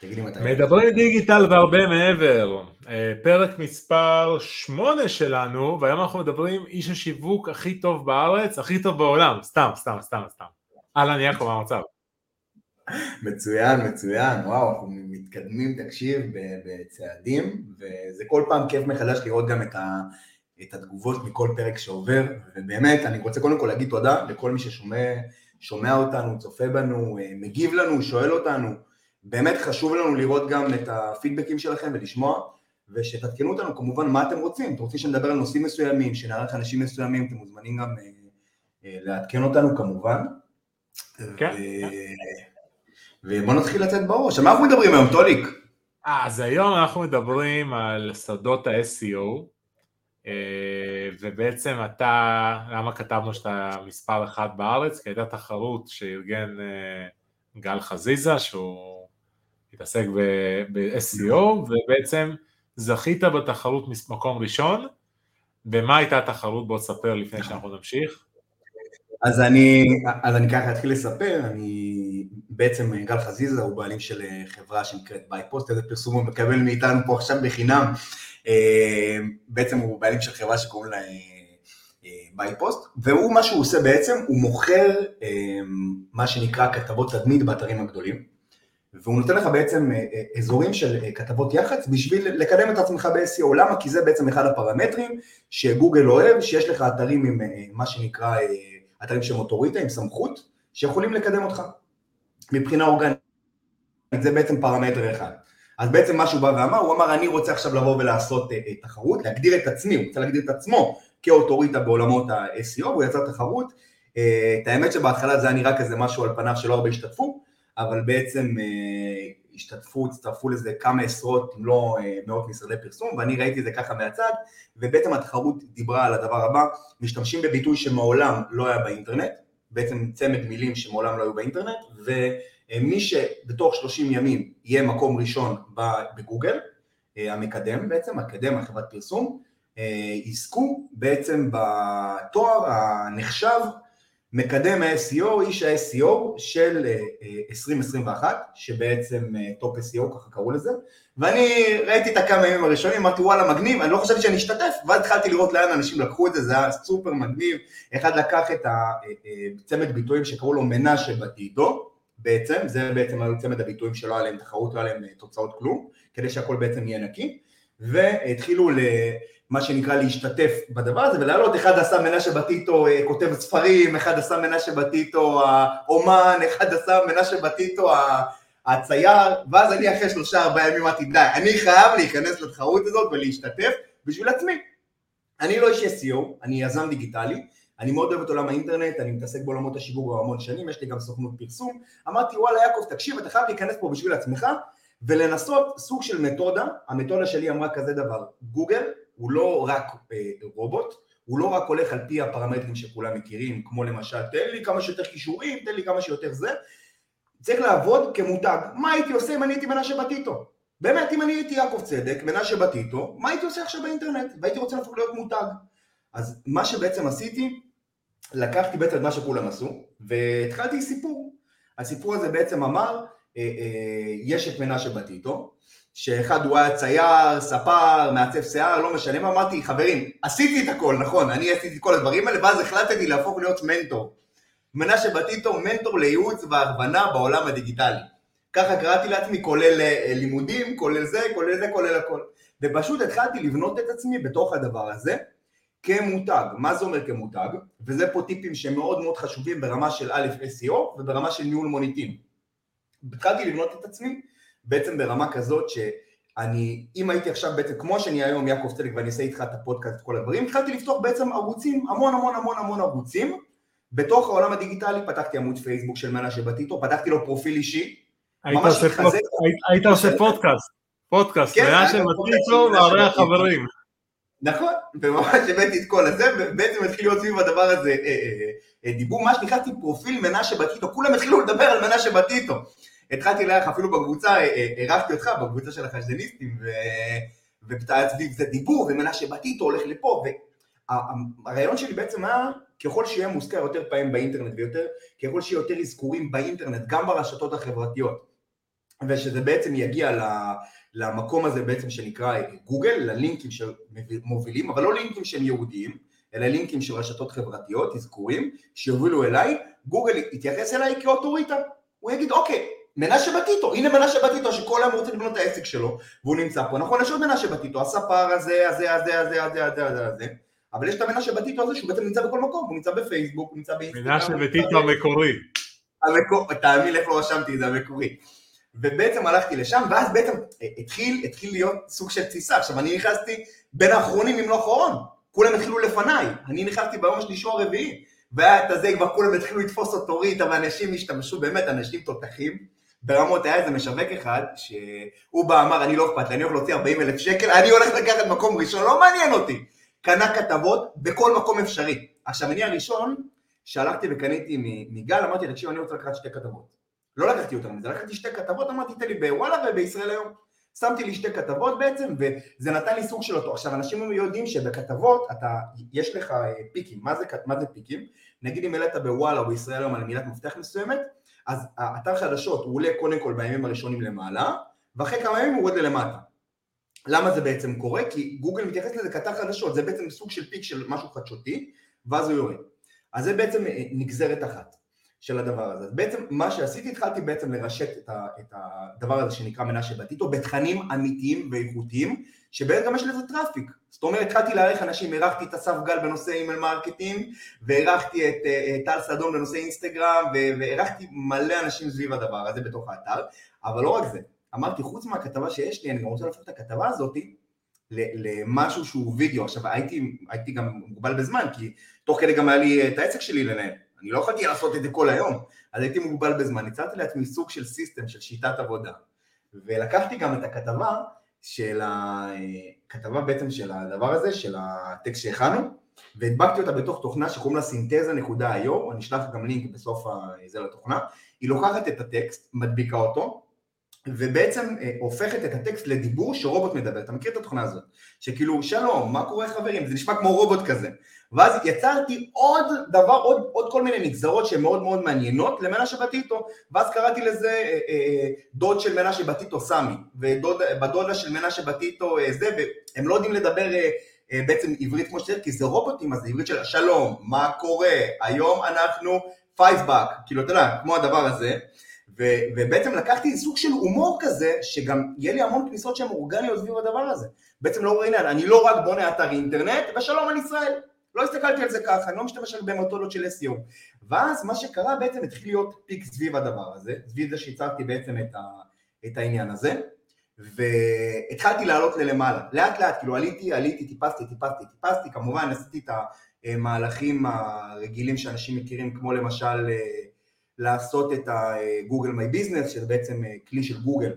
תגיד לי מתי. מדברים דיגיטל והרבה מעבר. אה, פרק מספר 8 שלנו, והיום אנחנו מדברים איש השיווק הכי טוב בארץ, הכי טוב בעולם. סתם, סתם, סתם, סתם. אהלן יעקב, מה המצב? מצוין, מצוין, וואו, אנחנו מתקדמים, תקשיב, בצעדים, וזה כל פעם כיף מחדש לראות גם את, ה, את התגובות מכל פרק שעובר, ובאמת, אני רוצה קודם כל להגיד תודה לכל מי ששומע שומע אותנו, צופה בנו, אה, מגיב לנו, שואל אותנו, באמת חשוב לנו לראות גם את הפידבקים שלכם ולשמוע, ושתעדכנו אותנו כמובן מה אתם רוצים, אתם רוצים שנדבר על נושאים מסוימים, שנערך אנשים מסוימים, אתם מוזמנים גם אה, אה, לעדכן אותנו כמובן. כן. ו... ובואו נתחיל לצאת בראש. על מה אנחנו מדברים היום, טוליק? אז היום אנחנו מדברים על שדות ה-SEO, ובעצם אתה, למה כתבנו שאתה מספר אחת בארץ? כי הייתה תחרות שארגן גל חזיזה, שהוא התעסק ב-SEO, ובעצם זכית בתחרות מקום ראשון, ומה הייתה התחרות? בוא תספר לפני שאנחנו נמשיך. אז אני, אז אני ככה אתחיל לספר, אני בעצם גל חזיזה הוא בעלים של חברה שנקראת בייפוסט, איזה פרסום הוא מקבל מאיתנו פה עכשיו בחינם, אה, בעצם הוא בעלים של חברה שקוראים לה בייפוסט, אה, והוא מה שהוא עושה בעצם, הוא מוכר אה, מה שנקרא כתבות תדמית באתרים הגדולים. והוא נותן לך בעצם אה, אה, אזורים של אה, כתבות יח"צ בשביל לקדם את עצמך ב-SEO. למה? כי זה בעצם אחד הפרמטרים שגוגל אוהב, שיש לך אתרים עם מה שנקרא, אתרים שהם אוטוריטה, עם סמכות, שיכולים לקדם אותך מבחינה אורגנית. זה בעצם פרמטר אחד. אז בעצם מה שהוא בא ואמר, הוא אמר אני רוצה עכשיו לבוא ולעשות תחרות, להגדיר את עצמי, הוא רוצה להגדיר את עצמו כאוטוריטה בעולמות ה-SEO, והוא יצר תחרות. את האמת שבהתחלה זה היה נראה כזה משהו על פניו שלא הרבה השתתפו, אבל בעצם אה, השתתפו, הצטרפו לזה כמה עשרות אם לא אה, מאות משרדי פרסום ואני ראיתי את זה ככה מהצד ובעצם התחרות דיברה על הדבר הבא, משתמשים בביטוי שמעולם לא היה באינטרנט, בעצם צמד מילים שמעולם לא היו באינטרנט ומי שבתוך 30 ימים יהיה מקום ראשון בגוגל, אה, המקדם בעצם, מקדם החברת פרסום, יזכו בעצם בתואר הנחשב מקדם ה-SEO, איש ה-SEO של 2021, אה, שבעצם top אה, SEO, ככה קראו לזה, ואני ראיתי את הכמה ימים הראשונים, אמרתי וואלה מגניב, אני לא חשבתי שאני אשתתף, ואז התחלתי לראות לאן אנשים לקחו את זה, זה היה סופר מגניב, אחד לקח את הצמד אה, ביטויים שקראו לו מנשה בטיטו, בעצם, זה בעצם היו צמד הביטויים שלא היה להם תחרות, לא היה להם תוצאות כלום, כדי שהכל בעצם יהיה נקי, והתחילו ל... מה שנקרא להשתתף בדבר הזה, ולהעלות, אחד עשה מנשה בטיטו אה, כותב ספרים, אחד עשה מנשה בטיטו האומן, אחד עשה מנשה בטיטו הצייר, ואז אני אחרי שלושה ארבעה ימים אמרתי די, אני חייב להיכנס לתחרות הזאת ולהשתתף בשביל עצמי. אני לא איש SEO, אני יזם דיגיטלי, אני מאוד אוהב את עולם האינטרנט, אני מתעסק בעולמות השיווק כבר המון שנים, יש לי גם סוכנות פרסום, אמרתי וואלה יעקב תקשיב אתה חייב להיכנס פה בשביל עצמך ולנסות סוג של מתודה, המתודה שלי אמרה כזה דבר, גוגל הוא לא רק אה, רובוט, הוא לא רק הולך על פי הפרמטרים שכולם מכירים, כמו למשל תן לי כמה שיותר כישורים, תן לי כמה שיותר זה, צריך לעבוד כמותג. מה הייתי עושה אם אני הייתי מנשה בטיטו? באמת, אם אני הייתי יעקב צדק, מנשה בטיטו, מה הייתי עושה עכשיו באינטרנט? והייתי רוצה להפוך להיות מותג. אז מה שבעצם עשיתי, לקחתי בעצם את מה שכולם עשו, והתחלתי סיפור. הסיפור הזה בעצם אמר, יש את מנשה בטיטו, שאחד הוא היה צייר, ספר, מעצב שיער, לא משנה מה, אמרתי, חברים, עשיתי את הכל, נכון, אני עשיתי את כל הדברים האלה, ואז החלטתי להפוך להיות מנטור. מנשה בטיטו, מנטור לייעוץ והכוונה בעולם הדיגיטלי. ככה קראתי לעצמי, כולל אה, לימודים, כולל זה, כולל זה, כולל הכל. ופשוט התחלתי לבנות את עצמי בתוך הדבר הזה כמותג. מה זה אומר כמותג? וזה פה טיפים שמאוד מאוד חשובים ברמה של א' SEO וברמה של ניהול מוניטין. התחלתי לבנות את עצמי בעצם ברמה כזאת שאני, אם הייתי עכשיו בעצם, כמו שאני היום יעקב צדק ואני אעשה איתך את הפודקאסט, את כל הדברים, התחלתי לפתוח בעצם ערוצים, המון המון המון המון ערוצים, בתוך העולם הדיגיטלי פתחתי עמוד פייסבוק של מנשה בטיטו, פתחתי לו פרופיל אישי, היית עושה פודקאסט, פודקאסט, מנשה בטיטו והרי החברים. נכון, וממש הבאתי את כל הזה, ובעצם התחיל להיות סביב הדבר הזה אה, אה, אה, דיבור, מה שנכנסתי פרופיל מנשה בטיטו, כולם התחילו לדבר על מנשה בטיטו. התחלתי לארח אפילו בקבוצה, אירחתי אותך בקבוצה של החשדניסטים, והיה סביב זה דיבור, ומנשה בטיטו הולך לפה, והרעיון שלי בעצם היה, ככל שיהיה מוזכר יותר פעמים באינטרנט ויותר, ככל שיהיה יותר אזכורים באינטרנט, גם ברשתות החברתיות, ושזה בעצם יגיע למקום הזה בעצם שנקרא גוגל, ללינקים שמובילים, אבל לא לינקים שהם יהודיים, אלא לינקים של רשתות חברתיות, אזכורים, שיובילו אליי, גוגל יתייחס אליי כאוטוריטה, הוא יגיד אוקיי, מנשה בטיטו, הנה מנשה בטיטו שכל היום רוצה לבנות את העסק שלו והוא נמצא פה, נכון? יש עוד מנשה בטיטו, הספר הזה, הזה, הזה, הזה, הזה, הזה, הזה, הזה אבל יש את המנשה בטיטו הזה שהוא בעצם נמצא בכל מקום, הוא נמצא בפייסבוק, הוא נמצא באינסטגרם. מנשה בטיטו המקורי. המקור, תאמין לי איפה לא רשמתי זה המקורי. ובעצם הלכתי לשם, ואז בעצם אה, התחיל, התחיל להיות סוג של תסיסה. עכשיו אני נכנסתי בין האחרונים אם לא אחרון, כולם התחילו לפניי, אני נכנסתי ביום השלישי או הרביעי, והיה את הזה, כבר כולם התחילו לתפוס אותו ריטה ואנשים השתמשו, באמת, אנשים תותחים, ברמות היה איזה משווק אחד, שהוא בא, אמר, אני לא אכפת לי, אני הולך להוציא 40 אלף שקל, אני הולך לקחת מקום ראשון, לא מעניין אותי. קנה כתבות בכל מקום אפשרי. עכשיו, אני הראשון שהלכתי וקניתי מגל, אמרתי, תקשיב, אני רוצה לקחת שתי כתבות. לא לקחתי יותר מזה, לקחתי שתי כתבות, אמרתי, תן לי בוואלה ובישראל היום. שמתי לי שתי כתבות בעצם, וזה נתן לי סוג של אותו. עכשיו, אנשים יודעים שבכתבות, אתה, יש לך אה, פיקים. מה זה, מה זה פיקים? נגיד אם העלית בוואלה או בישראל היום על מילת מפתח מסוימת, אז האתר חדשות הוא עולה קודם כל בימים הראשונים למעלה, ואחרי כמה ימים הוא יורד למטה. למה זה בעצם קורה? כי גוגל מתייחס לזה כאתר חדשות, זה בעצם סוג של peak של משהו חדשותי, ואז הוא יורד. אז זה בעצם אה, נגזרת אחת של הדבר הזה. בעצם מה שעשיתי, התחלתי בעצם לרשת את, הדבר הזה שנקרא מנשה בטיטו בתכנים אמיתיים ואיכותיים, שבעצם גם יש לזה traffic. זאת אומרת, התחלתי לארח אנשים, אירחתי את אסף גל בנושא email marketing, ואירחתי את אה, טל סדון בנושא אינסטגרם, ואירחתי מלא אנשים סביב הדבר הזה בתוך האתר, אבל לא רק זה, אמרתי, חוץ מהכתבה שיש לי, אני גם רוצה להפוך את הכתבה הזאתי למשהו שהוא וידאו. עכשיו, הייתי, הייתי גם מוגבל בזמן, כי תוך כדי גם היה לי את העסק שלי לנהל. אני לא יכולתי לעשות את זה כל היום, אז הייתי מוגבל בזמן. הצעתי לעצמי סוג של סיסטם, של שיטת עבודה. ולקחתי גם את הכתבה של הכתבה בעצם של הדבר הזה, של הטקסט שהכנו, והדבקתי אותה בתוך תוכנה שקוראים לה סינתזה.io, אני אשלח גם לינק בסוף זה לתוכנה, היא לוקחת את הטקסט, מדביקה אותו, ובעצם אה, הופכת את הטקסט לדיבור שרובוט מדבר. אתה מכיר את התוכנה הזאת? שכאילו, שלום, מה קורה חברים? זה נשמע כמו רובוט כזה. ואז יצרתי עוד דבר, עוד, עוד כל מיני נגזרות שהן מאוד מאוד מעניינות למנשה בטיטו, ואז קראתי לזה אה, אה, דוד של מנשה בטיטו סמי, ובדודה של מנשה בטיטו אה, זה, והם לא יודעים לדבר אה, אה, בעצם עברית כמו שצריך, כי זה רובוטים, אז זה עברית של שלום, מה קורה, היום אנחנו פייסבאק, כאילו אתה יודע, כמו הדבר הזה. ו- ובעצם לקחתי סוג של הומור כזה, שגם יהיה לי המון כניסות שהן אורגניות סביב הדבר הזה. בעצם לא עניין, אני לא רק בונה אתר אינטרנט, ושלום על ישראל. לא הסתכלתי על זה ככה, אני לא משתמש במתודות של SEO. ואז מה שקרה בעצם התחיל להיות פיק סביב הדבר הזה, סביב זה שהצגתי בעצם את, ה, את העניין הזה, והתחלתי לעלות ללמעלה, לאט לאט, כאילו עליתי, עליתי, טיפסתי, טיפסתי, טיפסתי, כמובן עשיתי את המהלכים הרגילים שאנשים מכירים, כמו למשל אה, לעשות את ה-Google My Business, שזה בעצם אה, כלי של גוגל,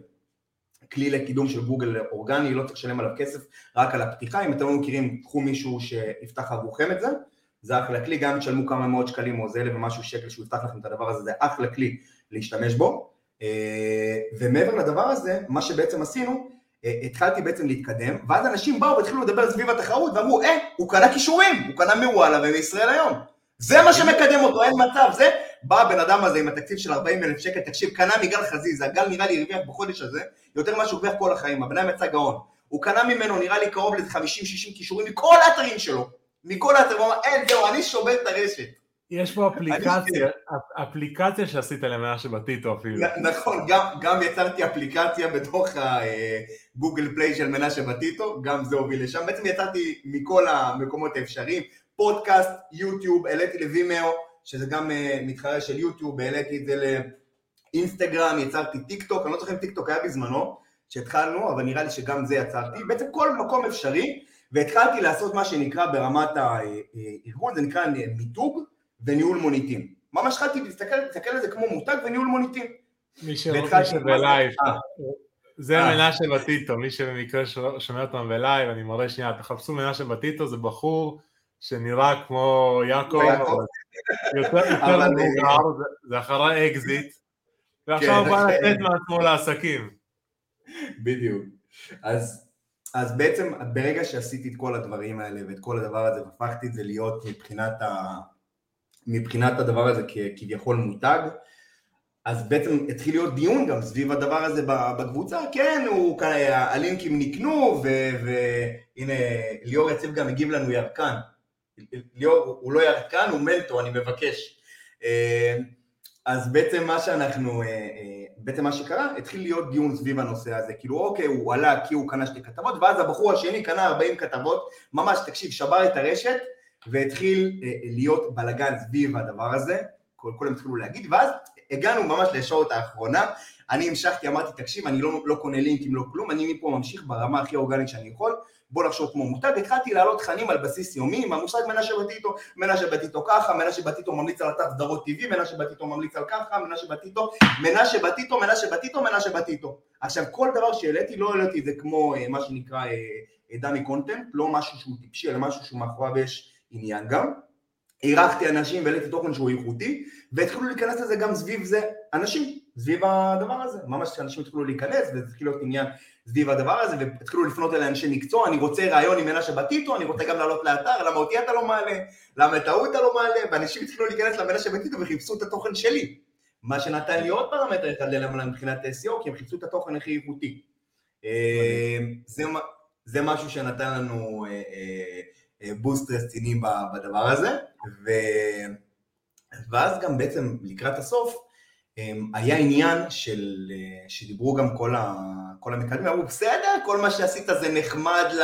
כלי לקידום של גוגל אורגני, לא צריך לשלם עליו כסף, רק על הפתיחה, אם אתם לא מכירים, קחו מישהו שיפתח עבורכם את זה, זה אחלה כלי, גם אם תשלמו כמה מאות שקלים או זה אלף ומשהו שקל שהוא יפתח לכם את הדבר הזה, זה אחלה כלי להשתמש בו, אה, ומעבר לדבר הזה, מה שבעצם עשינו, אה, התחלתי בעצם להתקדם, ואז אנשים באו והתחילו לדבר סביב התחרות ואמרו, אה, הוא קנה כישורים, הוא קנה מוואלה ומישראל היום. זה מה שמקדם אותו, אין מצב, זה, בא הבן אדם הזה עם התקציב של 40 אלף שקל, תקשיב, קנה מגל חזיזה, גל נראה לי הרוויח בחודש הזה יותר ממה שהוא הרוויח כל החיים, הבן אדם יצא גאון. הוא קנה ממנו נראה לי קרוב ל-50-60 כישורים מכל האתרים שלו, מכל האתרים, הוא אמר, אין, זהו, אני שובר את הרשת. יש פה אפליקציה, אפליקציה שעשית למאה שבטיטו אפילו. נכון, גם, גם יצרתי אפליקציה בתוך הגוגל פליי של מנשה בטיטו, גם זה הוביל לשם. בעצם יצרתי מכל המקומות האפשריים, פודקאסט, יוטיוב, העליתי ל Vimeo, שזה גם אה, מתחרה של יוטיוב, העליתי את זה לאינסטגרם, יצרתי טיק טוק, אני לא זוכר אם טיק טוק היה בזמנו, שהתחלנו, אבל נראה לי שגם זה יצרתי, בעצם כל מקום אפשרי, והתחלתי לעשות מה שנקרא ברמת הארגון, זה נקרא מיתוג וניהול מוניטין. ממש התחלתי להסתכל, להסתכל על זה כמו מותג וניהול מוניטין. מי שבלייב, זה אה. מנשה בטיטו, מי שבמקרה שומע אותם בלייב, אני מראה שנייה, תחפשו מנשה בטיטו, זה בחור שנראה כמו יעקב, יותר מבוגר, זה אחרי אקזיט, ועכשיו הוא בא לתת מעצמו לעסקים. בדיוק. אז, אז בעצם ברגע שעשיתי את כל הדברים האלה ואת כל הדבר הזה והפכתי את זה להיות מבחינת, ה, מבחינת הדבר הזה כביכול מותג, אז בעצם התחיל להיות דיון גם סביב הדבר הזה בקבוצה, כן, הוא, הלינקים נקנו, והנה ליאור יציב גם הגיב לנו ירקן. ליאור הוא לא ירקן, הוא מנטו, אני מבקש. אה, אז בעצם מה שאנחנו, אה, אה, בעצם מה שקרה, התחיל להיות דיון סביב הנושא הזה, כאילו אוקיי, הוא עלה כי הוא קנה שתי כתבות, ואז הבחור השני קנה 40 כתבות, ממש, תקשיב, שבר את הרשת, והתחיל להיות בלאגן סביב הדבר הזה, כולם התחילו להגיד, ואז הגענו ממש לישורת האחרונה, אני המשכתי, אמרתי, תקשיב, אני לא, לא קונה לינקים, לא כלום, אני מפה ממשיך ברמה הכי אורגנית שאני יכול, בוא נחשוב כמו מותג, התחלתי להעלות תכנים על בסיס יומי עם המושג מנשה בטיטו, מנשה בטיטו ככה, מנשה בטיטו ממליץ על אתר סדרות טבעי, מנשה בטיטו ממליץ על ככה, מנשה בטיטו, מנשה בטיטו, מנשה בטיטו, מנשה בטיטו. עכשיו כל דבר שהעליתי, לא העליתי את זה כמו אה, מה שנקרא אה, דמי קונטנט, לא משהו שהוא טיפשי, אלא משהו שהוא מאחוריו יש עניין גם. אירחתי אנשים והעליתי תוכן שהוא איכותי, והתחילו להיכנס לזה גם סביב זה אנשים, סביב הדבר הזה, ממש שאנשים התחילו להיכנס, וזה התחיל להיות עניין סביב הדבר הזה, והתחילו לפנות אל אנשי מקצוע, אני רוצה רעיון עם מנשה בטיטו, אני רוצה גם לעלות לאתר, למה אותי אתה לא מעלה, למה את ההוא אתה לא מעלה, ואנשים התחילו להיכנס למנשה בטיטו וחיפשו את התוכן שלי, מה שנתן לי עוד פרמטר אחד ללמעלה מבחינת SEO, כי הם חיפשו את התוכן הכי איכותי. אה, זה משהו שנתן לנו בוסט אה, אה, רציני בדבר הזה, ואז גם בעצם לקראת הסוף, אמ, היה עניין של, אה, שדיברו גם כל, ה, כל המקדמים, אמרו בסדר, כל מה שעשית זה נחמד, ל,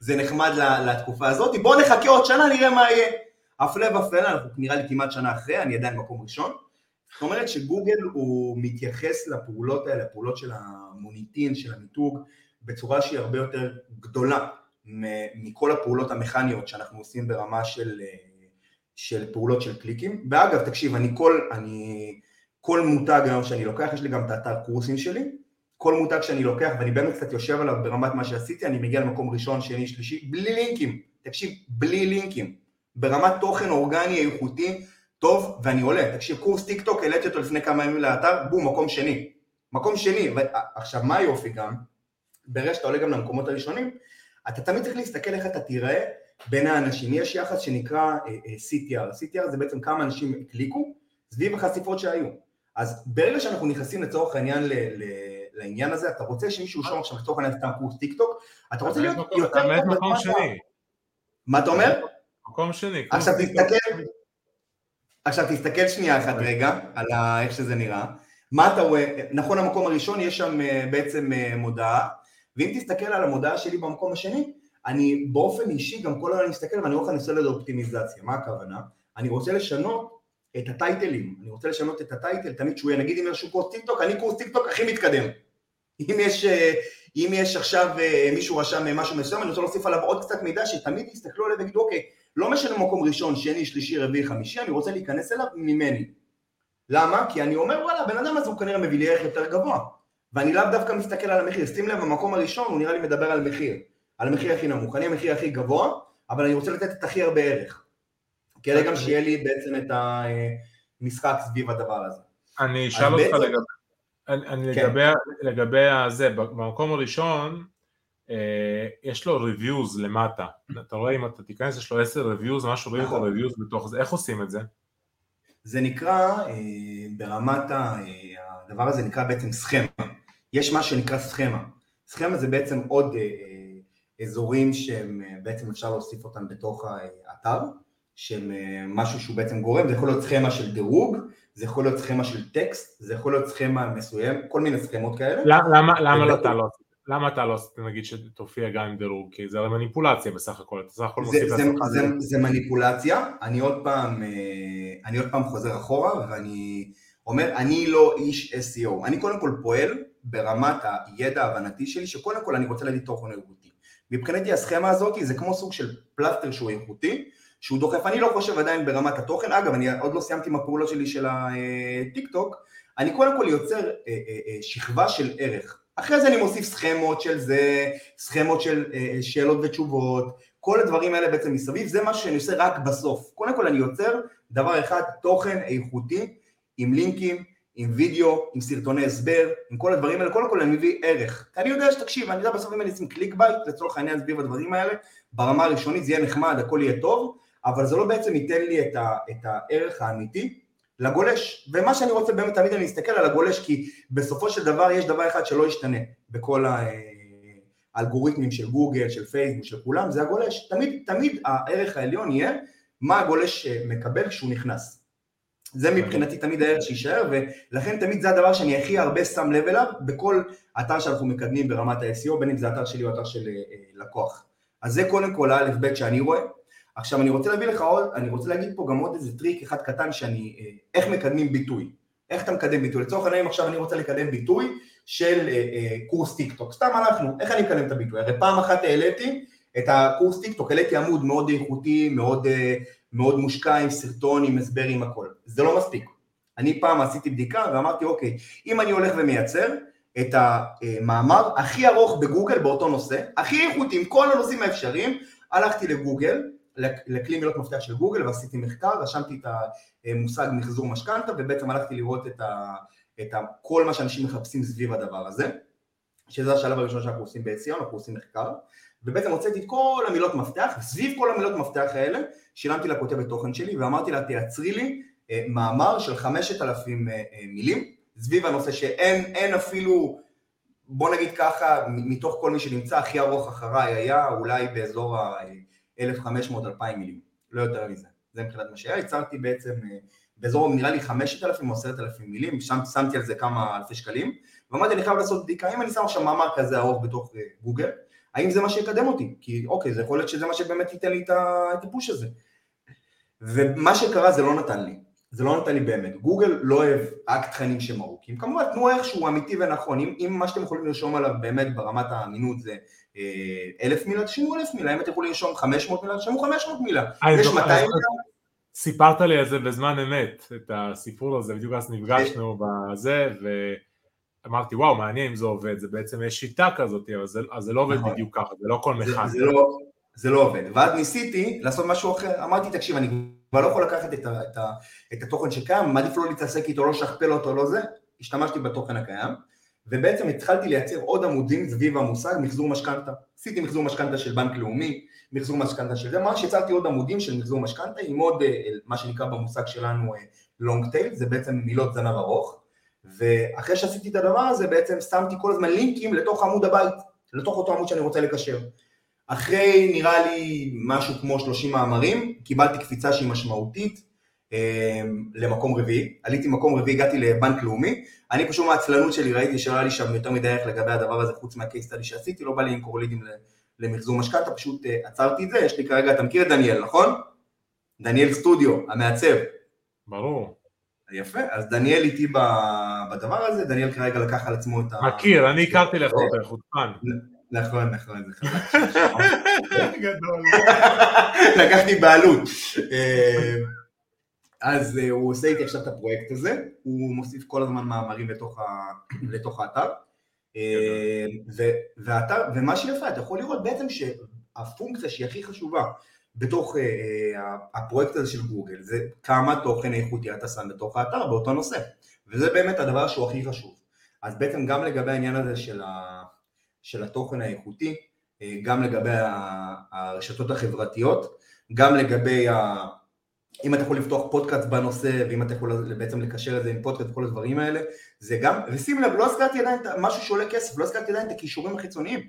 זה נחמד ל, לתקופה הזאת, בואו נחכה עוד שנה, נראה מה יהיה. הפלא ופלא, אנחנו נראה לי כמעט שנה אחרי, אני עדיין מקום ראשון. זאת אומרת שגוגל הוא מתייחס לפעולות האלה, הפעולות של המוניטין, של המיתוג, בצורה שהיא הרבה יותר גדולה מכל הפעולות המכניות שאנחנו עושים ברמה של, אה, של פעולות של קליקים. ואגב, תקשיב, אני כל, אני... כל מותג היום שאני לוקח, יש לי גם את האתר קורסים שלי, כל מותג שאני לוקח ואני באמת קצת יושב עליו ברמת מה שעשיתי, אני מגיע למקום ראשון, שני, שלישי, בלי לינקים, תקשיב, בלי לינקים, ברמת תוכן אורגני איכותי, טוב, ואני עולה, תקשיב, קורס טיק טוק, העליתי אותו לפני כמה ימים לאתר, בום, מקום שני, מקום שני, עכשיו מה היופי גם, ברגע שאתה עולה גם למקומות הראשונים, אתה תמיד צריך להסתכל איך אתה תיראה בין האנשים, יש יחס שנקרא uh, uh, CTR, CTR זה בעצם כמה אנשים הקליקו סביב החשיפות שהיו, אז ברגע שאנחנו נכנסים לצורך העניין ל, ל, לעניין הזה, אתה רוצה שמישהו ישום עכשיו לצורך העניין סתם קורס טיק טוק, אתה רוצה להיות יותר טוב מקום שני. מה אתה אומר? מקום שני. עכשיו תסתכל, עכשיו תסתכל שנייה אחת רגע על איך שזה נראה. מה אתה רואה? נכון המקום הראשון יש שם אה, בעצם אה, מודעה, ואם תסתכל על המודעה שלי במקום השני, אני באופן אישי גם כל הזמן מסתכל ואני רואה לך אני עושה לזה אופטימיזציה, מה הכוונה? אני רוצה לשנות את הטייטלים, אני רוצה לשנות את ה title, תמיד שהוא יהיה, נגיד אם יש קורס טיקטוק, אני קורס טיקטוק הכי מתקדם. אם יש, אה, אם יש עכשיו אה, מישהו רשם משהו מסוים, אני רוצה להוסיף עליו עוד קצת מידע, שתמיד יסתכלו עליו ויגידו, אוקיי, לא משנה מקום ראשון, שני, שלישי, רביעי, חמישי, אני רוצה להיכנס אליו ממני. למה? כי אני אומר, וואלה, הבן אדם הזה הוא כנראה מביא לי ערך יותר גבוה. ואני לאו דווקא מסתכל על המחיר, שים לב, במקום הראשון הוא נראה לי מדבר על מחיר, על המחיר הכי נמוך, אני המחיר הכי גבוה, אבל אני רוצה לתת את הכי הרבה ערך. כדי גם שיהיה לי בעצם את ה... משחק סביב הדבר הזה. אני אשאל אותך בעצם... לגבי, אני, אני כן. לגבי, לגבי הזה, במקום הראשון, אה, יש לו reviews למטה, אתה רואה אם אתה תיכנס יש לו 10 reviews, ממש רואים את נכון. ה-reviews בתוך זה, איך עושים את זה? זה נקרא, אה, ברמת ה, אה, הדבר הזה נקרא בעצם סכמה, יש מה שנקרא סכמה, סכמה זה בעצם עוד אה, אה אזורים שהם אה, בעצם אפשר להוסיף אותם בתוך האתר, של אה, משהו שהוא בעצם גורם, זה יכול להיות סכמה של דירוג, זה יכול להיות סכמה של טקסט, זה יכול להיות סכמה מסוים, כל מיני סכמות כאלה. למה, למה לא אתה לא למה אתה לא נגיד שתופיע גם עם דירוג? כי זה הרי מניפולציה בסך הכל, אתה בסך הכל מוסיף זה, זה, זה, זה מניפולציה, אני עוד פעם, אה, אני עוד פעם חוזר אחורה ואני אומר, אני לא איש SEO, אני קודם כל פועל ברמת הידע ההבנתי שלי, שקודם כל אני רוצה להגיד תוכן איכותי. מבחינתי הסכמה הזאת זה כמו סוג של פלסטר שהוא איכותי, שהוא דוחף, אני לא חושב עדיין ברמת התוכן, אגב אני עוד לא סיימתי עם הפעולות שלי של הטיק טוק, אני קודם כל יוצר אה, אה, אה, שכבה של ערך, אחרי זה אני מוסיף סכמות של זה, סכמות של שאלות ותשובות, כל הדברים האלה בעצם מסביב, זה מה שאני עושה רק בסוף, קודם כל אני יוצר דבר אחד, תוכן איכותי עם לינקים, עם וידאו, עם סרטוני הסבר, עם כל הדברים האלה, קודם כל אני מביא ערך. אני יודע שתקשיב, אני יודע בסוף אם אני אשים clickbait לצורך העניין סביב הדברים האלה, ברמה הראשונית זה יהיה נחמד, הכל יהיה טוב, אבל זה לא בעצם ייתן לי את, ה, את הערך האמיתי לגולש. ומה שאני רוצה באמת תמיד אני אסתכל על הגולש, כי בסופו של דבר יש דבר אחד שלא ישתנה בכל האלגוריתמים של גוגל, של פייסבוק, של כולם, זה הגולש. תמיד, תמיד הערך העליון יהיה מה הגולש מקבל כשהוא נכנס. זה מבחינתי תמיד הערך שיישאר, ולכן תמיד זה הדבר שאני הכי הרבה שם לב אליו בכל אתר שאנחנו מקדמים ברמת ה-SEO, בין אם זה אתר שלי או אתר של אה, לקוח. אז זה קודם כל האלף בית שאני רואה. עכשיו אני רוצה להביא לך עוד, אני רוצה להגיד פה גם עוד איזה טריק אחד קטן שאני, אה, איך מקדמים ביטוי. איך אתה מקדם ביטוי? לצורך העניין עכשיו אני רוצה לקדם ביטוי של אה, קורס טיק טוק, סתם הלכנו, איך אני מקדם את הביטוי? הרי פעם אחת העליתי את הקורס טיק טוק, העליתי עמוד מאוד איכותי, מאוד מאוד מושקע עם סרטון, עם הסבר, עם הכל. זה לא מספיק. אני פעם עשיתי בדיקה ואמרתי, אוקיי, אם אני הולך ומייצר את המאמר הכי ארוך בגוגל באותו נושא, הכי איכותי עם כל הנושאים האפשריים, הלכתי לגוגל, לכלי מילות מפתח של גוגל ועשיתי מחקר, רשמתי את המושג מחזור משכנתה ובעצם הלכתי לראות את, ה, את ה, כל מה שאנשים מחפשים סביב הדבר הזה, שזה השלב הראשון שאנחנו עושים בעציון, אנחנו עושים מחקר, ובעצם הוצאתי את כל המילות מפתח, וסביב כל המילות מפתח האלה שילמתי לכותבת תוכן שלי ואמרתי לה תייצרי לי אה, מאמר של 5,000 אה, אה, מילים סביב הנושא שאין אפילו, בוא נגיד ככה, מתוך כל מי שנמצא הכי ארוך אחריי היה אולי באזור ה-1,500-2,000 מילים, לא יותר מזה, זה מבחינת מה שהיה, יצרתי בעצם באזור נראה לי 5,000 או 10,000 מילים, שם שמתי על זה כמה אלפי שקלים. ואמרתי אני חייב לעשות בדיקה, אם אני שם עכשיו מאמר כזה ארוך בתוך גוגל האם זה מה שיקדם אותי? כי אוקיי, זה יכול להיות שזה מה שבאמת ייתן לי את הפוש הזה. ומה שקרה זה לא נתן לי, זה לא נתן לי באמת. גוגל לא אוהב רק תכנים שהם ארוכים, כמובן תנו שהוא אמיתי ונכון, אם, אם מה שאתם יכולים לרשום עליו באמת ברמת האמינות זה אה, אלף מילה, תשמעו אלף מילה, אם אתם יכולים לרשום חמש מאות מילה, תשמעו חמש מאות מילה, יש מאתיים מילה. סיפרת לי על זה בזמן אמת, את הסיפור הזה, בדיוק אז נפגשנו בזה, ו... אמרתי וואו מעניין אם זה עובד, זה בעצם יש שיטה כזאת, אבל זה, זה לא עובד נכון. בדיוק ככה, זה לא כל מכן. זה, זה, לא, זה לא עובד, ואז ניסיתי לעשות משהו אחר, אמרתי תקשיב אני כבר לא יכול לקחת את, ה, את, ה, את התוכן שקיים, מעדיף לא להתעסק איתו, לא לשכפל אותו, לא זה, השתמשתי בתוכן הקיים, ובעצם התחלתי לייצר עוד עמודים סביב המושג מחזור משכנתה, עשיתי מחזור משכנתה של בנק לאומי, מחזור משכנתה של זה, ממש יצרתי עוד עמודים של מחזור משכנתה עם עוד אה, מה שנקרא במושג שלנו אה, טייל, זה בעצם מילות זנב ארוך, ואחרי שעשיתי את הדבר הזה בעצם שמתי כל הזמן לינקים לתוך עמוד הבית, לתוך אותו עמוד שאני רוצה לקשר. אחרי נראה לי משהו כמו 30 מאמרים, קיבלתי קפיצה שהיא משמעותית למקום רביעי, עליתי מקום רביעי, הגעתי לבנק לאומי, אני פשוט מהעצלנות שלי ראיתי שלא היה לי שם יותר מדי ערך לגבי הדבר הזה חוץ מהקייס סטאדי שעשיתי, לא בא לי למכור לידים למחזור משכנתה, פשוט אה, עצרתי את זה, יש לי כרגע, אתה מכיר את דניאל נכון? דניאל סטודיו, המעצב. ברור. יפה, אז דניאל איתי בדבר הזה, דניאל כרגע לקח על עצמו את ה... מכיר, אני הכרתי לך אותו, חוצפן. נכון, נכון, זה חזק. גדול. לקחתי בעלות. אז אה, הוא עושה איתי עכשיו את הפרויקט הזה, הוא מוסיף כל הזמן מאמרים לתוך האתר. אה, והאתר, ומה שיפה, אתה יכול לראות בעצם שהפונקציה שהיא הכי חשובה בתוך uh, הפרויקט הזה של גוגל, זה כמה תוכן איכותי אתה שם בתוך האתר באותו נושא, וזה באמת הדבר שהוא הכי חשוב. אז בעצם גם לגבי העניין הזה של, ה, של התוכן האיכותי, גם לגבי הרשתות החברתיות, גם לגבי ה... אם אתה יכול לפתוח פודקאסט בנושא, ואם אתה יכול בעצם לקשר את זה עם פודקאסט וכל הדברים האלה, זה גם, ושים לב, לא הזכרתי עדיין משהו שעולה כסף, לא הזכרתי עדיין את הכישורים החיצוניים.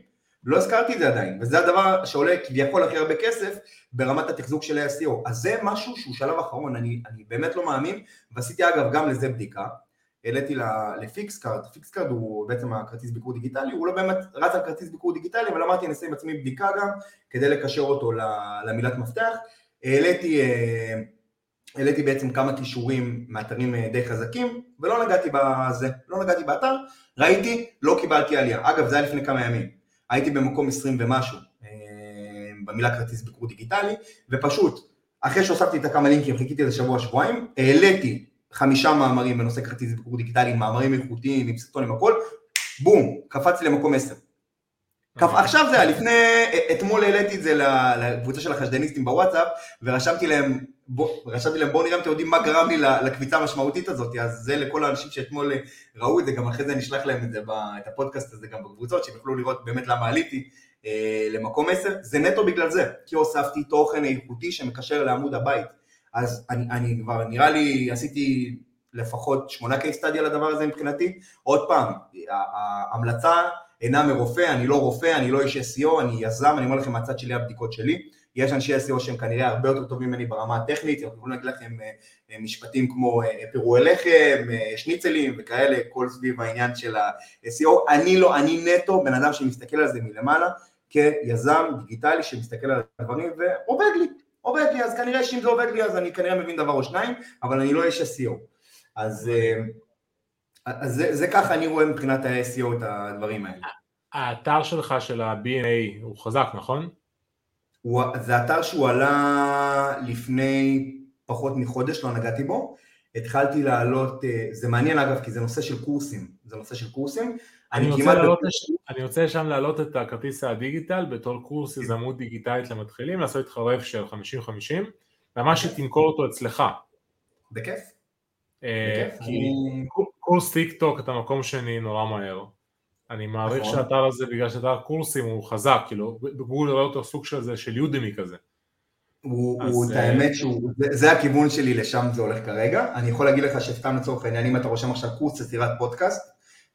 לא הזכרתי את זה עדיין, וזה הדבר שעולה כביכול הכי הרבה כסף ברמת התחזוק של ה-SEO. אז זה משהו שהוא שלב אחרון, אני, אני באמת לא מאמין, ועשיתי אגב גם לזה בדיקה, העליתי לפיקסקארד, פיקסקארד הוא בעצם הכרטיס ביקור דיגיטלי, הוא לא באמת רץ על כרטיס ביקור דיגיטלי, אבל אמרתי אני אעשה עם עצמי בדיקה גם, כדי לקשר אותו למילת מפתח, העליתי, אה, העליתי בעצם כמה קישורים מאתרים אה, די חזקים, ולא נגעתי בזה, לא נגעתי באתר, ראיתי, לא קיבלתי עלייה, אגב זה היה לפני כמה ימים, הייתי במקום 20 ומשהו אה, במילה כרטיס ביקור דיגיטלי, ופשוט אחרי שהוספתי את הכמה לינקים, חיכיתי איזה שבוע שבועיים, העליתי חמישה מאמרים בנושא כרטיס ביקור דיגיטלי, מאמרים איכותיים, עם סרטון, עם הכל, בום, קפצתי למקום 10. אוקיי. עכשיו זה היה, לפני, אתמול העליתי את זה לקבוצה של החשדניסטים בוואטסאפ, ורשמתי להם, בוא, רשמתי להם, בואו נראה אם אתם יודעים מה גרם לי לקביצה המשמעותית הזאת, אז זה לכל האנשים שאתמול ראו את זה, גם אחרי זה נשלח להם את זה, את הפודקאסט הזה גם בקבוצות, שהם יוכלו לראות באמת למה עליתי אה, למקום 10, זה נטו בגלל זה, כי הוספתי תוכן איכותי שמקשר לעמוד הבית. אז אני, אני כבר, נראה לי, עשיתי לפחות שמונה case study על הדבר הזה מבחינתי. עוד פעם, ההמלצה אינה מרופא, אני לא רופא, אני לא איש SEO, אני יזם, אני אומר לכם מהצד שלי הבדיקות שלי. יש אנשי SEO שהם כנראה הרבה יותר טובים ממני ברמה הטכנית, הם יכולים להגיד לכם אה, אה, משפטים כמו אה, פירועי לחם, שניצלים וכאלה, כל סביב העניין של ה-SEO. אני לא, אני נטו בן אדם שמסתכל על זה מלמעלה, כיזם דיגיטלי שמסתכל על הדברים ועובד לי, עובד לי, אז כנראה שאם זה עובד לי אז אני כנראה מבין דבר או שניים, אבל אני לא איש SEO. אז, אז זה, זה ככה אני רואה מבחינת ה-SEO את הדברים האלה. האתר שלך של ה-B&A הוא חזק, נכון? הוא, זה אתר שהוא עלה לפני פחות מחודש, לא נגעתי בו. התחלתי לעלות, אה, זה מעניין אגב, כי זה נושא של קורסים, זה נושא של קורסים. אני, רוצה, לעלות, ב... אני רוצה שם להעלות את הכרטיס הדיגיטל בתור קורס יזמות דיגיטלית למתחילים, לעשות איתך rev share 50-50, ממש שתמכור אותו אצלך. בכיף. אה, כי קורס טיק טוק אתה מקום שני נורא מהר. אני מעריך נכון. שהאתר הזה, בגלל שאתר קורסים הוא חזק, כאילו, בגוגל רואה אותו סוג של זה, של Udemy כזה. הוא, הוא, את אה, האמת שהוא, זה, זה הכיוון שלי, לשם זה הולך כרגע. אני יכול להגיד לך שסתם לצורך העניין, אם אתה רושם עכשיו קורס יצירת פודקאסט,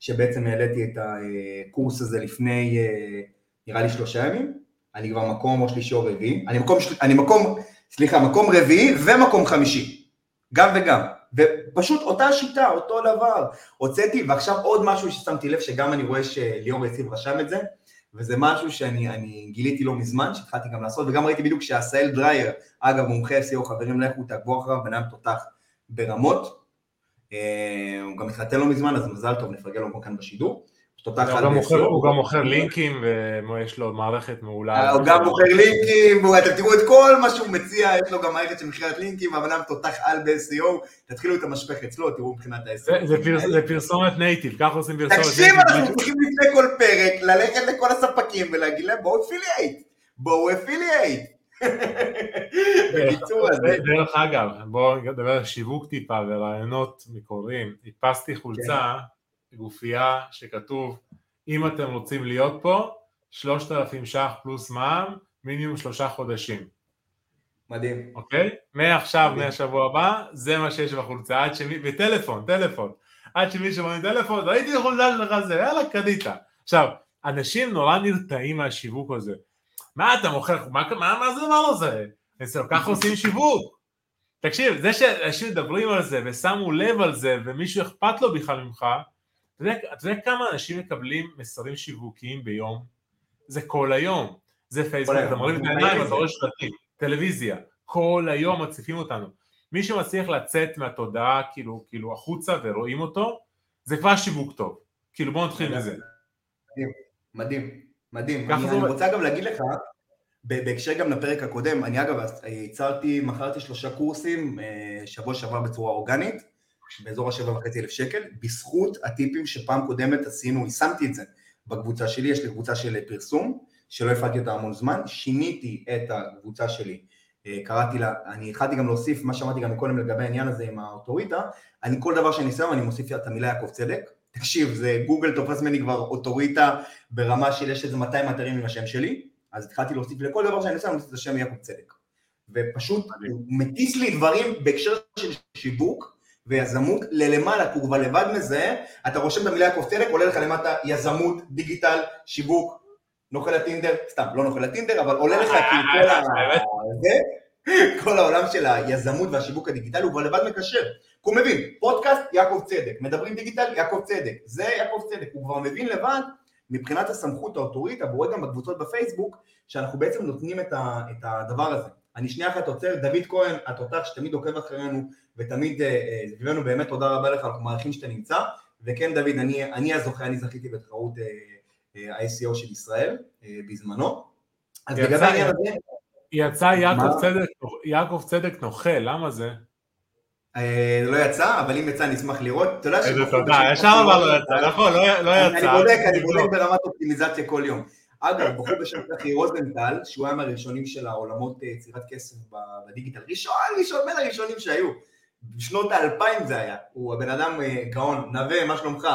שבעצם העליתי את הקורס הזה לפני, אה, נראה לי שלושה ימים, אני כבר מקום או שלישי או רביעי, אני מקום, אני מקום, סליחה, מקום רביעי ומקום חמישי, גם וגם. ופשוט אותה שיטה, אותו דבר. הוצאתי, ועכשיו עוד משהו ששמתי לב, שגם אני רואה שליאור יציב רשם את זה, וזה משהו שאני גיליתי לא מזמן, שהתחלתי גם לעשות, וגם ראיתי בדיוק שעשאל דרייר, אגב, מומחה SEO, חברים, לכו תעקבו אחריו, בן תותח ברמות. אה, הוא גם התחתן לא מזמן, אז מזל טוב, נפרגן לו כאן בשידור. הוא גם מוכר לינקים ויש לו מערכת מעולה. אה, הוא גם מוכר לינקים, ואתם תראו את כל מה שהוא מציע, יש לו גם מערכת של מכירת לינקים, אבל אדם תותח על ב-SEO, תתחילו את המשפך אצלו, תראו מבחינת ה-SEO. זה פרסומת native, ככה עושים פרסומת native. תקשיב, אנחנו צריכים לפני כל פרק ללכת לכל הספקים ולהגיד להם בואו affiliate, בואו affiliate. דרך אגב, בואו נדבר על שיווק טיפה ורעיונות מקוריים. הדפסתי חולצה גופייה שכתוב אם אתם רוצים להיות פה, 3,000 ש"ח פלוס מע"מ, מינימום שלושה חודשים. מדהים. אוקיי? מעכשיו, מהשבוע הבא, זה מה שיש בחולצה, עד שמי, וטלפון, טלפון. עד שמישהו אומר טלפון, ראיתי את החולצה שלך זה, יאללה, קנית. עכשיו, אנשים נורא נרתעים מהשיווק הזה. מה אתה מוכר, מה, מה, מה זה הדבר הזה? ככה עושים שיווק. תקשיב, זה שאנשים מדברים על זה ושמו לב על זה ומישהו אכפת לו בכלל ממך, אתה יודע כמה אנשים מקבלים מסרים שיווקיים ביום? זה כל היום. זה פייסבוק, אתה מוריד את העיניים, אתה רואה שלטים, טלוויזיה, כל היום מציפים אותנו. מי שמצליח לצאת מהתודעה כאילו, כאילו החוצה ורואים אותו, זה כבר שיווק טוב. כאילו בוא נתחיל מזה. מדהים, מדהים, מדהים. אני, אני רוצה גם להגיד לך, בהקשר גם לפרק הקודם, אני אגב ייצרתי, מכרתי שלושה קורסים אה, שבוע שעבר בצורה אורגנית, באזור השבע וחצי אלף שקל, בזכות הטיפים שפעם קודמת עשינו, יישמתי את זה בקבוצה שלי, יש לי קבוצה של פרסום, שלא הפעלתי אותה המון זמן, שיניתי את הקבוצה שלי, אה, קראתי לה, אני התחלתי גם להוסיף, מה שאמרתי גם קודם לגבי העניין הזה עם האוטוריטה, אני כל דבר שאני שם אני מוסיף את המילה יעקב צדק, תקשיב, זה גוגל תופס ממני כבר אוטוריטה ברמה של יש איזה 200 אתרים עם השם שלי, אז התחלתי להוסיף לכל דבר שאני עושה, אני מוסיף את השם יעקב צדק. ופשוט הוא מטיס לי דברים בהקשר של שיווק, ויזמות ללמעלה, כי הוא כבר לבד מזהה, אתה רושם את המילה יעקב צדק, עולה לך למטה יזמות, דיגיטל, שיווק, נוכל הטינדר, סתם, לא נוכל הטינדר, אבל עולה לך כאילו כל העולם של היזמות והשיווק הדיגיטלי, הוא כבר לבד מקשר. כי הוא מבין, פודקאסט, יעקב צדק, מדברים דיגיטל, יעקב צדק, זה יעקב צדק, הוא כבר מבין לבד מבחינת הסמכות האוטורית, והוא רואה גם בקבוצות בפייסבוק, שאנחנו בעצם נותנים את, הדבר הזה. אני שנייה אחת עוצר, דוד כהן, התותח שתמיד עוקב אחרינו ותמיד אה, סביבנו, באמת תודה רבה לך, אנחנו מעריכים שאתה נמצא, וכן דוד, אני, אני הזוכה, אני זכיתי בתחרות אה, אה, של ישראל בזמנו. אז לגבי העניין הזה... יצא יעקב צדק, יעקב צדק נוכל, למה זה? לא יצא, אבל אם יצא אני אשמח לראות. איזה תודה, ישר אבל לא יצא, נכון, לא יצא. אני בודק, אני בודק ברמת אופטימיזציה כל יום. אגב, בחור בשם צחי רוזנטל, שהוא היה מהראשונים של העולמות יצירת כסף בדיגיטל, ראשון, ראשון, בין הראשונים שהיו. בשנות האלפיים זה היה, הוא הבן אדם אה, גאון, נווה, מה שלומך?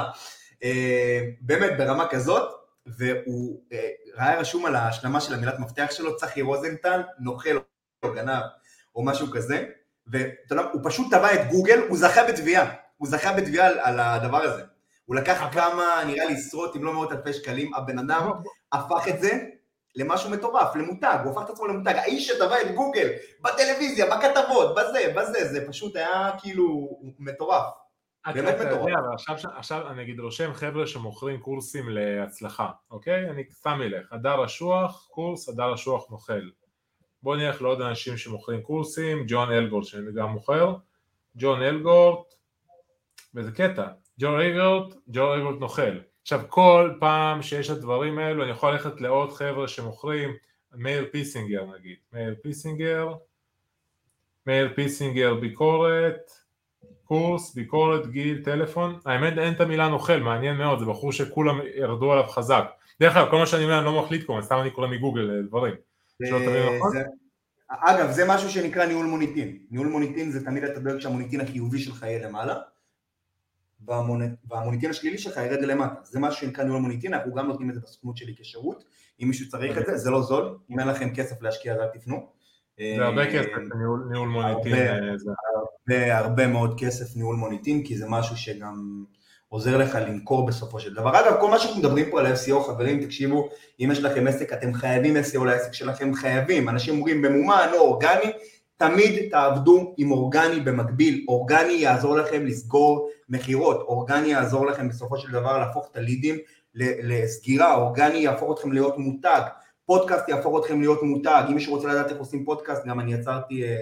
אה, באמת ברמה כזאת, והוא אה, היה רשום על ההשלמה של המילת מפתח שלו, צחי רוזנטל, נוכל או גנב או משהו כזה, ואתה יודע, הוא פשוט תבע את גוגל, הוא זכה בתביעה, הוא זכה בתביעה על הדבר הזה. הוא לקח. כמה, נראה לי עשרות אם לא מאות אלפי שקלים, הבן אדם הפך את זה למשהו מטורף, למותג, הוא הפך את עצמו למותג, האיש שטבע את גוגל, בטלוויזיה, בכתבות, בזה, בזה, זה פשוט היה כאילו מטורף. באמת מטורף. עכשיו, עכשיו אני אגיד רושם חבר'ה שמוכרים קורסים להצלחה, אוקיי? אני סתם אלך, הדר אשוח, קורס, הדר אשוח נוכל. בואו נלך לעוד אנשים שמוכרים קורסים, ג'ון אלגורט שאני גם מוכר, ג'ון אלגורט, וזה קטע, ג'ון אלגורט, ג'ון אלגורט נוכל. עכשיו כל פעם שיש את הדברים האלו אני יכול ללכת לעוד חבר'ה שמוכרים, מאיר פיסינגר נגיד, מאיר פיסינגר, מאיר פיסינגר ביקורת, קורס, ביקורת, גיל, טלפון, האמת אין את המילה נוכל, מעניין מאוד, זה בחור שכולם ירדו עליו חזק. דרך אגב, כל מה שאני אומר אני לא מחליט פה, סתם אני קורא מגוגל אה, דברים. נכון? אגב, זה משהו שנקרא ניהול מוניטין. ניהול מוניטין זה תמיד אתה דואג שהמוניטין החיובי שלך יהיה למעלה, והמוניטין השלילי שלך ירד למטה. זה משהו שנקרא ניהול מוניטין, אנחנו גם נותנים את זה בסוכנות שלי כשירות, אם מישהו צריך את זה, זה לא זול, אם אין לכם כסף להשקיע אז אל תפנו. זה הרבה כסף, ניהול מוניטין. הרבה, הרבה מאוד כסף ניהול מוניטין, כי זה משהו שגם עוזר לך למכור בסופו של דבר. אגב, כל מה שאנחנו מדברים פה על SEO, חברים, תקשיבו, אם יש לכם עסק, אתם חייבים SEO לעסק שלכם, חייבים. אנשים אומרים במומן או אורגני, תמיד תעבדו עם אורגני במקביל, אורגני יעזור לכם לסגור מכירות, אורגני יעזור לכם בסופו של דבר להפוך את הלידים לסגירה, אורגני יהפוך אתכם להיות מותג, פודקאסט יהפוך אתכם להיות מותג, אם מישהו רוצה לדעת איך עושים פודקאסט, גם אני יצרתי אה,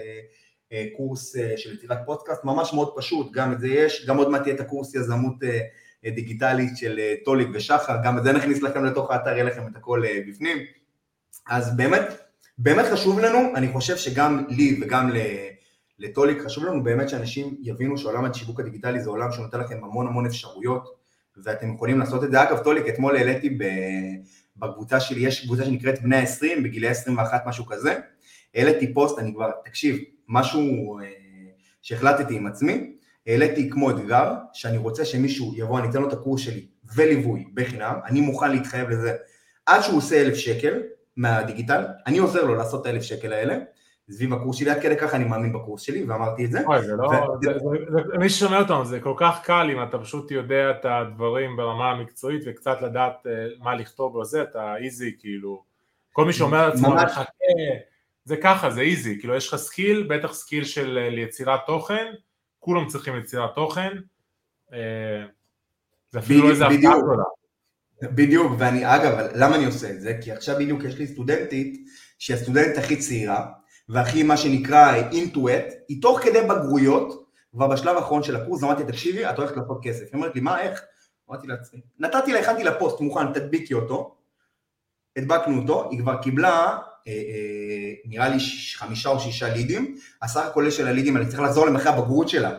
אה, קורס אה, של יצירת פודקאסט, ממש מאוד פשוט, גם את זה יש, גם עוד מעט יהיה את הקורס יזמות אה, אה דיגיטלית של אה, טוליק ושחר, גם את זה נכניס לכם לתוך האתר, יהיה לכם את הכל אה, בפנים, אז באמת באמת חשוב לנו, אני חושב שגם לי וגם לטוליק חשוב לנו באמת שאנשים יבינו שעולם השיווק הדיגיטלי זה עולם שנותן לכם המון המון אפשרויות ואתם יכולים לעשות את זה. אגב, טוליק, אתמול העליתי בקבוצה שלי, יש קבוצה שנקראת בני ה-20, בגילי 21, משהו כזה, העליתי פוסט, אני כבר, תקשיב, משהו אה, שהחלטתי עם עצמי, העליתי כמו אתגר, שאני רוצה שמישהו יבוא, אני אתן לו את הקורס שלי וליווי בחינם, אני מוכן להתחייב לזה. עד שהוא עושה אלף שקל, מהדיגיטל, אני עוזר לו לעשות את האלף שקל האלה, סביב הקורס שלי, עד כדי ככה אני מאמין בקורס שלי, ואמרתי את זה. אוי, זה לא, מי ששומע אותנו, זה כל כך קל אם אתה פשוט יודע את הדברים ברמה המקצועית וקצת לדעת אה, מה לכתוב בזה, אתה easy, כאילו, כל מי שאומר לעצמו, חכה, זה ככה, זה easy, כאילו יש לך skill, בטח skill של אה, יצירת תוכן, כולם צריכים יצירת תוכן, אה, זה אפילו לא איזה הפתעה גדולה. בדיוק, ואני, אגב, למה אני עושה את זה? כי עכשיו בדיוק יש לי סטודנטית, שהיא הסטודנטית הכי צעירה, והכי מה שנקרא אינטואט, היא תוך כדי בגרויות, כבר בשלב האחרון של הקורס, אמרתי, תקשיבי, את הולכת לעשות כסף. היא אומרת לי, מה, איך? אמרתי לעצמי, נתתי לה, הכנתי לה פוסט מוכן, תדביקי אותו, הדבקנו אותו, היא כבר קיבלה, אה, אה, נראה לי חמישה או שישה לידים, הסך הכולל של הלידים, אני צריך לחזור למחיר הבגרות שלה.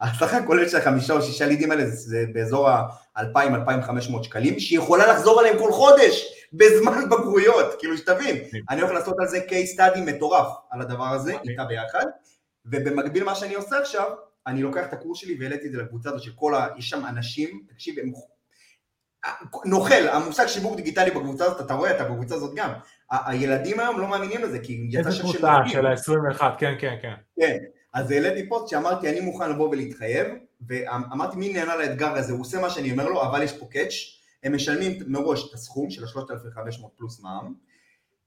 הסך הכולל של החמישה או שישה לידים האלה זה, באזור ה-2,000-2,500 שקלים, שהיא יכולה לחזור עליהם כל חודש, בזמן בגרויות, כאילו שתבין, אני הולך לעשות על זה case study מטורף, על הדבר הזה, איתה ביחד, ובמקביל מה שאני עושה עכשיו, אני לוקח את הקורס שלי והעליתי את זה לקבוצה הזאת של כל ה... יש שם אנשים, תקשיב, הם... נוכל, המושג שיווק דיגיטלי בקבוצה הזאת, אתה רואה, אתה בקבוצה הזאת גם. הילדים היום לא מאמינים לזה, כי יצא שם של... איזה קבוצה של ה-21, כן, כן, כן. כן, אז העליתי פוסט שאמרתי אני מוכן לבוא ולהתחייב, ואמרתי מי נהנה לאתגר הזה, הוא עושה מה שאני אומר לו, אבל יש פה קאץ', הם משלמים מראש את הסכום של ה-3,500 פלוס מע"מ,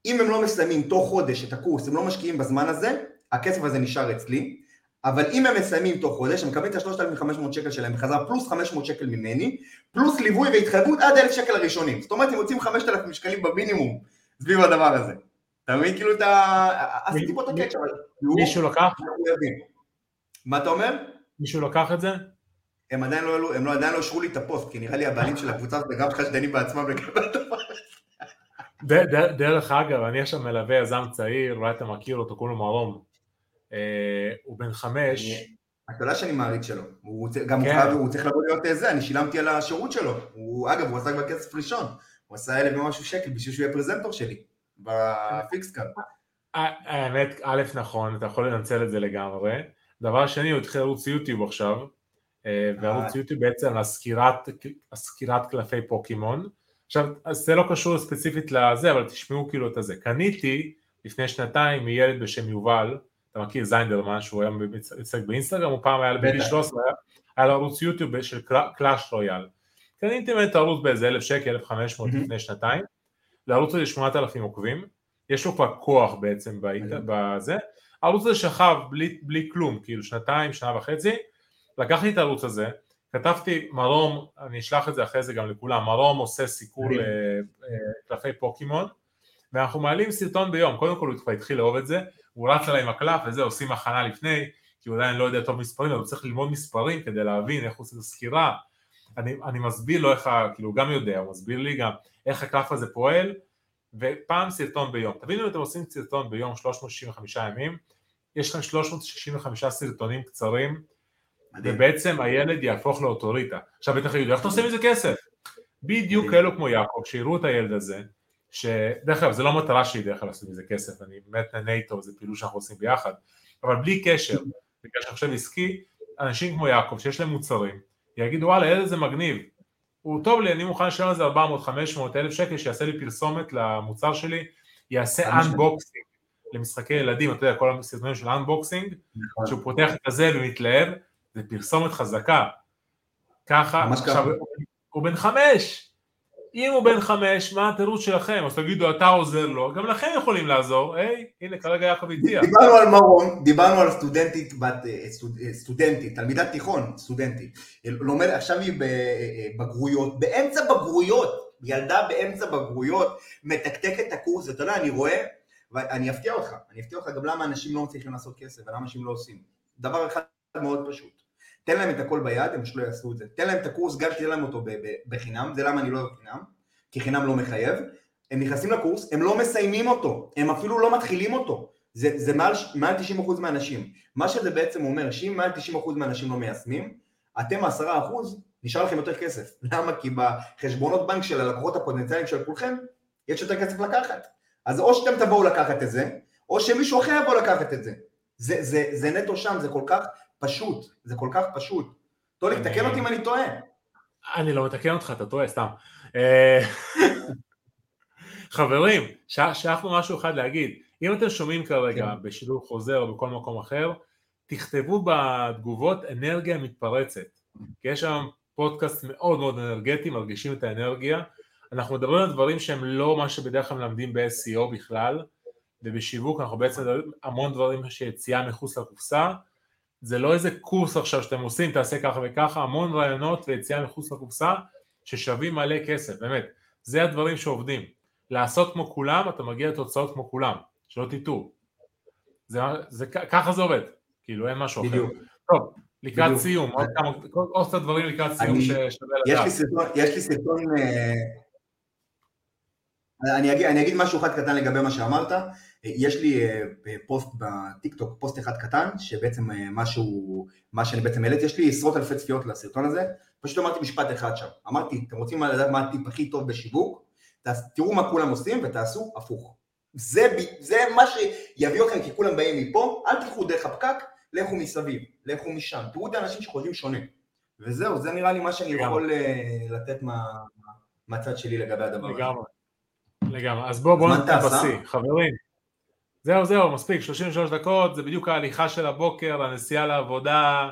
אם הם לא מסיימים תוך חודש את הקורס, הם לא משקיעים בזמן הזה, הכסף הזה נשאר אצלי, אבל אם הם מסיימים תוך חודש, הם מקבלים את ה-3,500 שקל שלהם בחזרה, פלוס 500 שקל ממני, פלוס ליווי והתחייבות עד 1,000 שקל הראשונים. זאת אומרת, הם יוצאים 5,000 שקלים במינימום סביב הדבר הזה. אתה מבין? כאילו את ה... עשיתי פה את הקאץ' אבל... מישהו לקח? מה אתה אומר? מישהו לקח את זה? הם עדיין לא, הם לא, עדיין לא אישרו לי את הפוסט, כי נראה לי הבעלים של הקבוצה הזאת גם חשדנים בעצמם לקבל את הפוסט. דרך אגב, אני עכשיו מלווה יזם צעיר, אולי אתה מכיר אותו, קוראים לו מרום. אה, הוא בן חמש. אתה יודע שאני מעריץ שלו. הוא גם כן. הוא צריך לבוא להיות זה, אני שילמתי על השירות שלו. הוא, אגב, הוא עסק בכסף ראשון. הוא עשה אלף ומשהו שקל בשביל שהוא יהיה פרזנטור שלי. בפיקסקארד. האמת, א', נכון, אתה יכול לנצל את זה לגמרי. דבר שני, הוא התחיל ערוץ יוטיוב עכשיו, אה, וערוץ יוטיוב בעצם הסקירת קלפי פוקימון. עכשיו, זה לא קשור ספציפית לזה, אבל תשמעו כאילו את הזה. קניתי לפני שנתיים מילד בשם יובל, אתה מכיר זיינדרמן שהוא היה מתעסק באינסטגרם, הוא פעם היה בגיל 13, היה לו ערוץ יוטיוב של קלאש רויאל. קניתי ממנו את הערוץ באיזה אלף שקל, אלף חמש מאות לפני שנתיים, לערוץ הזה שמונת אלפים עוקבים, יש לו כבר כוח בעצם בזה, הערוץ הזה שכב בלי, בלי כלום, כאילו שנתיים, שנה וחצי, לקחתי את הערוץ הזה, כתבתי מרום, אני אשלח את זה אחרי זה גם לכולם, מרום עושה סיקור לקלפי פוקימון, ואנחנו מעלים סרטון ביום, קודם כל הוא כבר התחיל לאהוב את זה, הוא רץ עליי עם הקלף וזה, עושים הכנה לפני, כי הוא עדיין לא יודע טוב מספרים, אבל הוא צריך ללמוד מספרים כדי להבין איך הוא עושה את הסקירה, אני, אני מסביר לו איך, כאילו הוא גם יודע, הוא מסביר לי גם איך הקלף הזה פועל, ופעם סרטון ביום. תבינו אם אתם עושים סרטון ביום 365 ימים, יש לכם 365 סרטונים קצרים, מדהים. ובעצם הילד יהפוך לאוטוריטה. עכשיו בטח יגידו, איך אתה עושה מזה כסף? בדיוק כאלו כמו יעקב, שיראו את הילד הזה, שדרך אגב, זו לא מטרה שלי דרך אגב לעשות מזה כסף, אני באמת נהנה איתו, זה פעילות שאנחנו עושים ביחד, אבל בלי קשר, בגלל שעכשיו עסקי, אנשים כמו יעקב, שיש להם מוצרים, יגידו וואלה, ילד זה מגניב, הוא טוב לי, אני מוכן לשלם על זה 400, 500 אלף שקל, שיעשה לי פרסומת למוצר שלי, יעשה unboxing למשחקי ילדים, אתה יודע, כל הסרטונים של unboxing, נכון. שהוא פותח את הזה ומתלהב, זה פרסומת חזקה. ככה, עכשיו, הוא בן חמש, אם הוא בן חמש, מה התירוץ שלכם? אז תגידו, אתה עוזר לו, גם לכם יכולים לעזור, היי, הנה, כרגע יעקב הציע. דיברנו על מרום, דיברנו על סטודנטית, בת, אה, אה, סטודנטית, תלמידת תיכון, סטודנטית, לומד, עכשיו היא בבגרויות, באמצע בגרויות, ילדה באמצע בגרויות, מתקתקת את הקורס, אתה יודע, אני רואה, ואני אפתיע אותך, אני אפתיע אותך גם למה אנשים לא מצליחים לעשות כסף, ולמה אנשים לא עושים. דבר אחד מאוד פשוט. תן להם את הכל ביד, הם שלא יעשו את זה. תן להם את הקורס, גם תן להם אותו בחינם, זה למה אני לא אוהב חינם, כי חינם לא מחייב. הם נכנסים לקורס, הם לא מסיימים אותו, הם אפילו לא מתחילים אותו. זה, זה מעל, מעל 90% מהאנשים. מה שזה בעצם אומר, שאם מעל 90% מהאנשים לא מיישמים, אתם 10% נשאר לכם יותר כסף. למה? כי בחשבונות בנק של הלקוחות הפוטנציאליים של כולכם, יש יותר כסף לקחת. אז או שאתם תבואו לקחת את זה, או שמישהו אחר יבוא לקחת את זה. זה, זה, זה נטו שם, זה כל כך פשוט, זה כל כך פשוט. טוליק, תקן אותי אם אני טועה. אני לא מתקן אותך, אתה טועה, סתם. אה, חברים, שכחנו משהו אחד להגיד. אם אתם שומעים כרגע כן. בשידור חוזר או בכל מקום אחר, תכתבו בתגובות אנרגיה מתפרצת. כי יש שם פודקאסט מאוד מאוד אנרגטי, מרגישים את האנרגיה. אנחנו מדברים על דברים שהם לא מה שבדרך כלל מלמדים ב-SEO בכלל, ובשיווק אנחנו בעצם מדברים המון דברים שיציאה מחוץ לקופסה. זה לא איזה קורס עכשיו שאתם עושים, תעשה ככה וככה, המון רעיונות ויציאה מחוץ לקופסה ששווים מלא כסף, באמת, זה הדברים שעובדים. לעשות כמו כולם, אתה מגיע לתוצאות כמו כולם, שלא תטעו. זה, זה, ככה זה עובד, כאילו אין משהו בדיוק. אחר. טוב, לקראת בדיוק. סיום, עוד כמה, עוד קצת דברים לקראת סיום אני, ששווה לדעת. יש לי סרטון, אה, אני אגיד, אני אגיד משהו אחד קטן לגבי מה שאמרת, יש לי אה, פוסט בטיקטוק, פוסט אחד קטן, שבעצם אה, משהו, מה שאני בעצם העליתי, יש לי עשרות אלפי צפיות לסרטון הזה, פשוט אמרתי משפט אחד שם, אמרתי, אתם רוצים לדעת מה הטיפ הכי טוב בשיווק? תראו מה כולם עושים ותעשו הפוך. זה, זה מה שיביא אתכם, כי כולם באים מפה, אל תלכו דרך הפקק, לכו מסביב, לכו משם, תראו את האנשים שחושבים שונה. וזהו, זה נראה לי מה שאני יכול אה, לתת מה, מהצד שלי לגבי הדבר הזה. לגמרי. לגמרי. אז בואו בוא נתן בשיא, חברים. זהו זהו מספיק 33 דקות זה בדיוק ההליכה של הבוקר הנסיעה לעבודה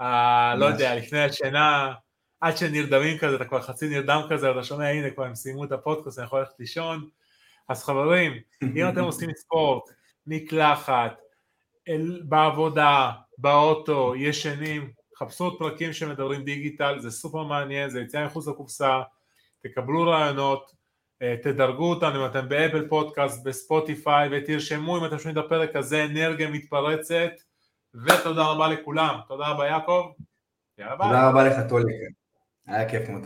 ה... לא יודע לפני השינה. עד שנרדמים כזה אתה כבר חצי נרדם כזה אתה שומע הנה כבר הם סיימו את הפודקאסט אני יכול ללכת לישון. אז חברים אם אתם עושים ספורט מקלחת אל... בעבודה באוטו ישנים חפשו פרקים שמדברים דיגיטל זה סופר מעניין זה יציאה מחוץ לקופסה תקבלו רעיונות תדרגו אותנו אם אתם באפל פודקאסט, בספוטיפיי ותרשמו אם אתם שומעים את הפרק הזה אנרגיה מתפרצת ותודה רבה לכולם, תודה רבה יעקב, תודה רבה לך טולי, היה כיף מאוד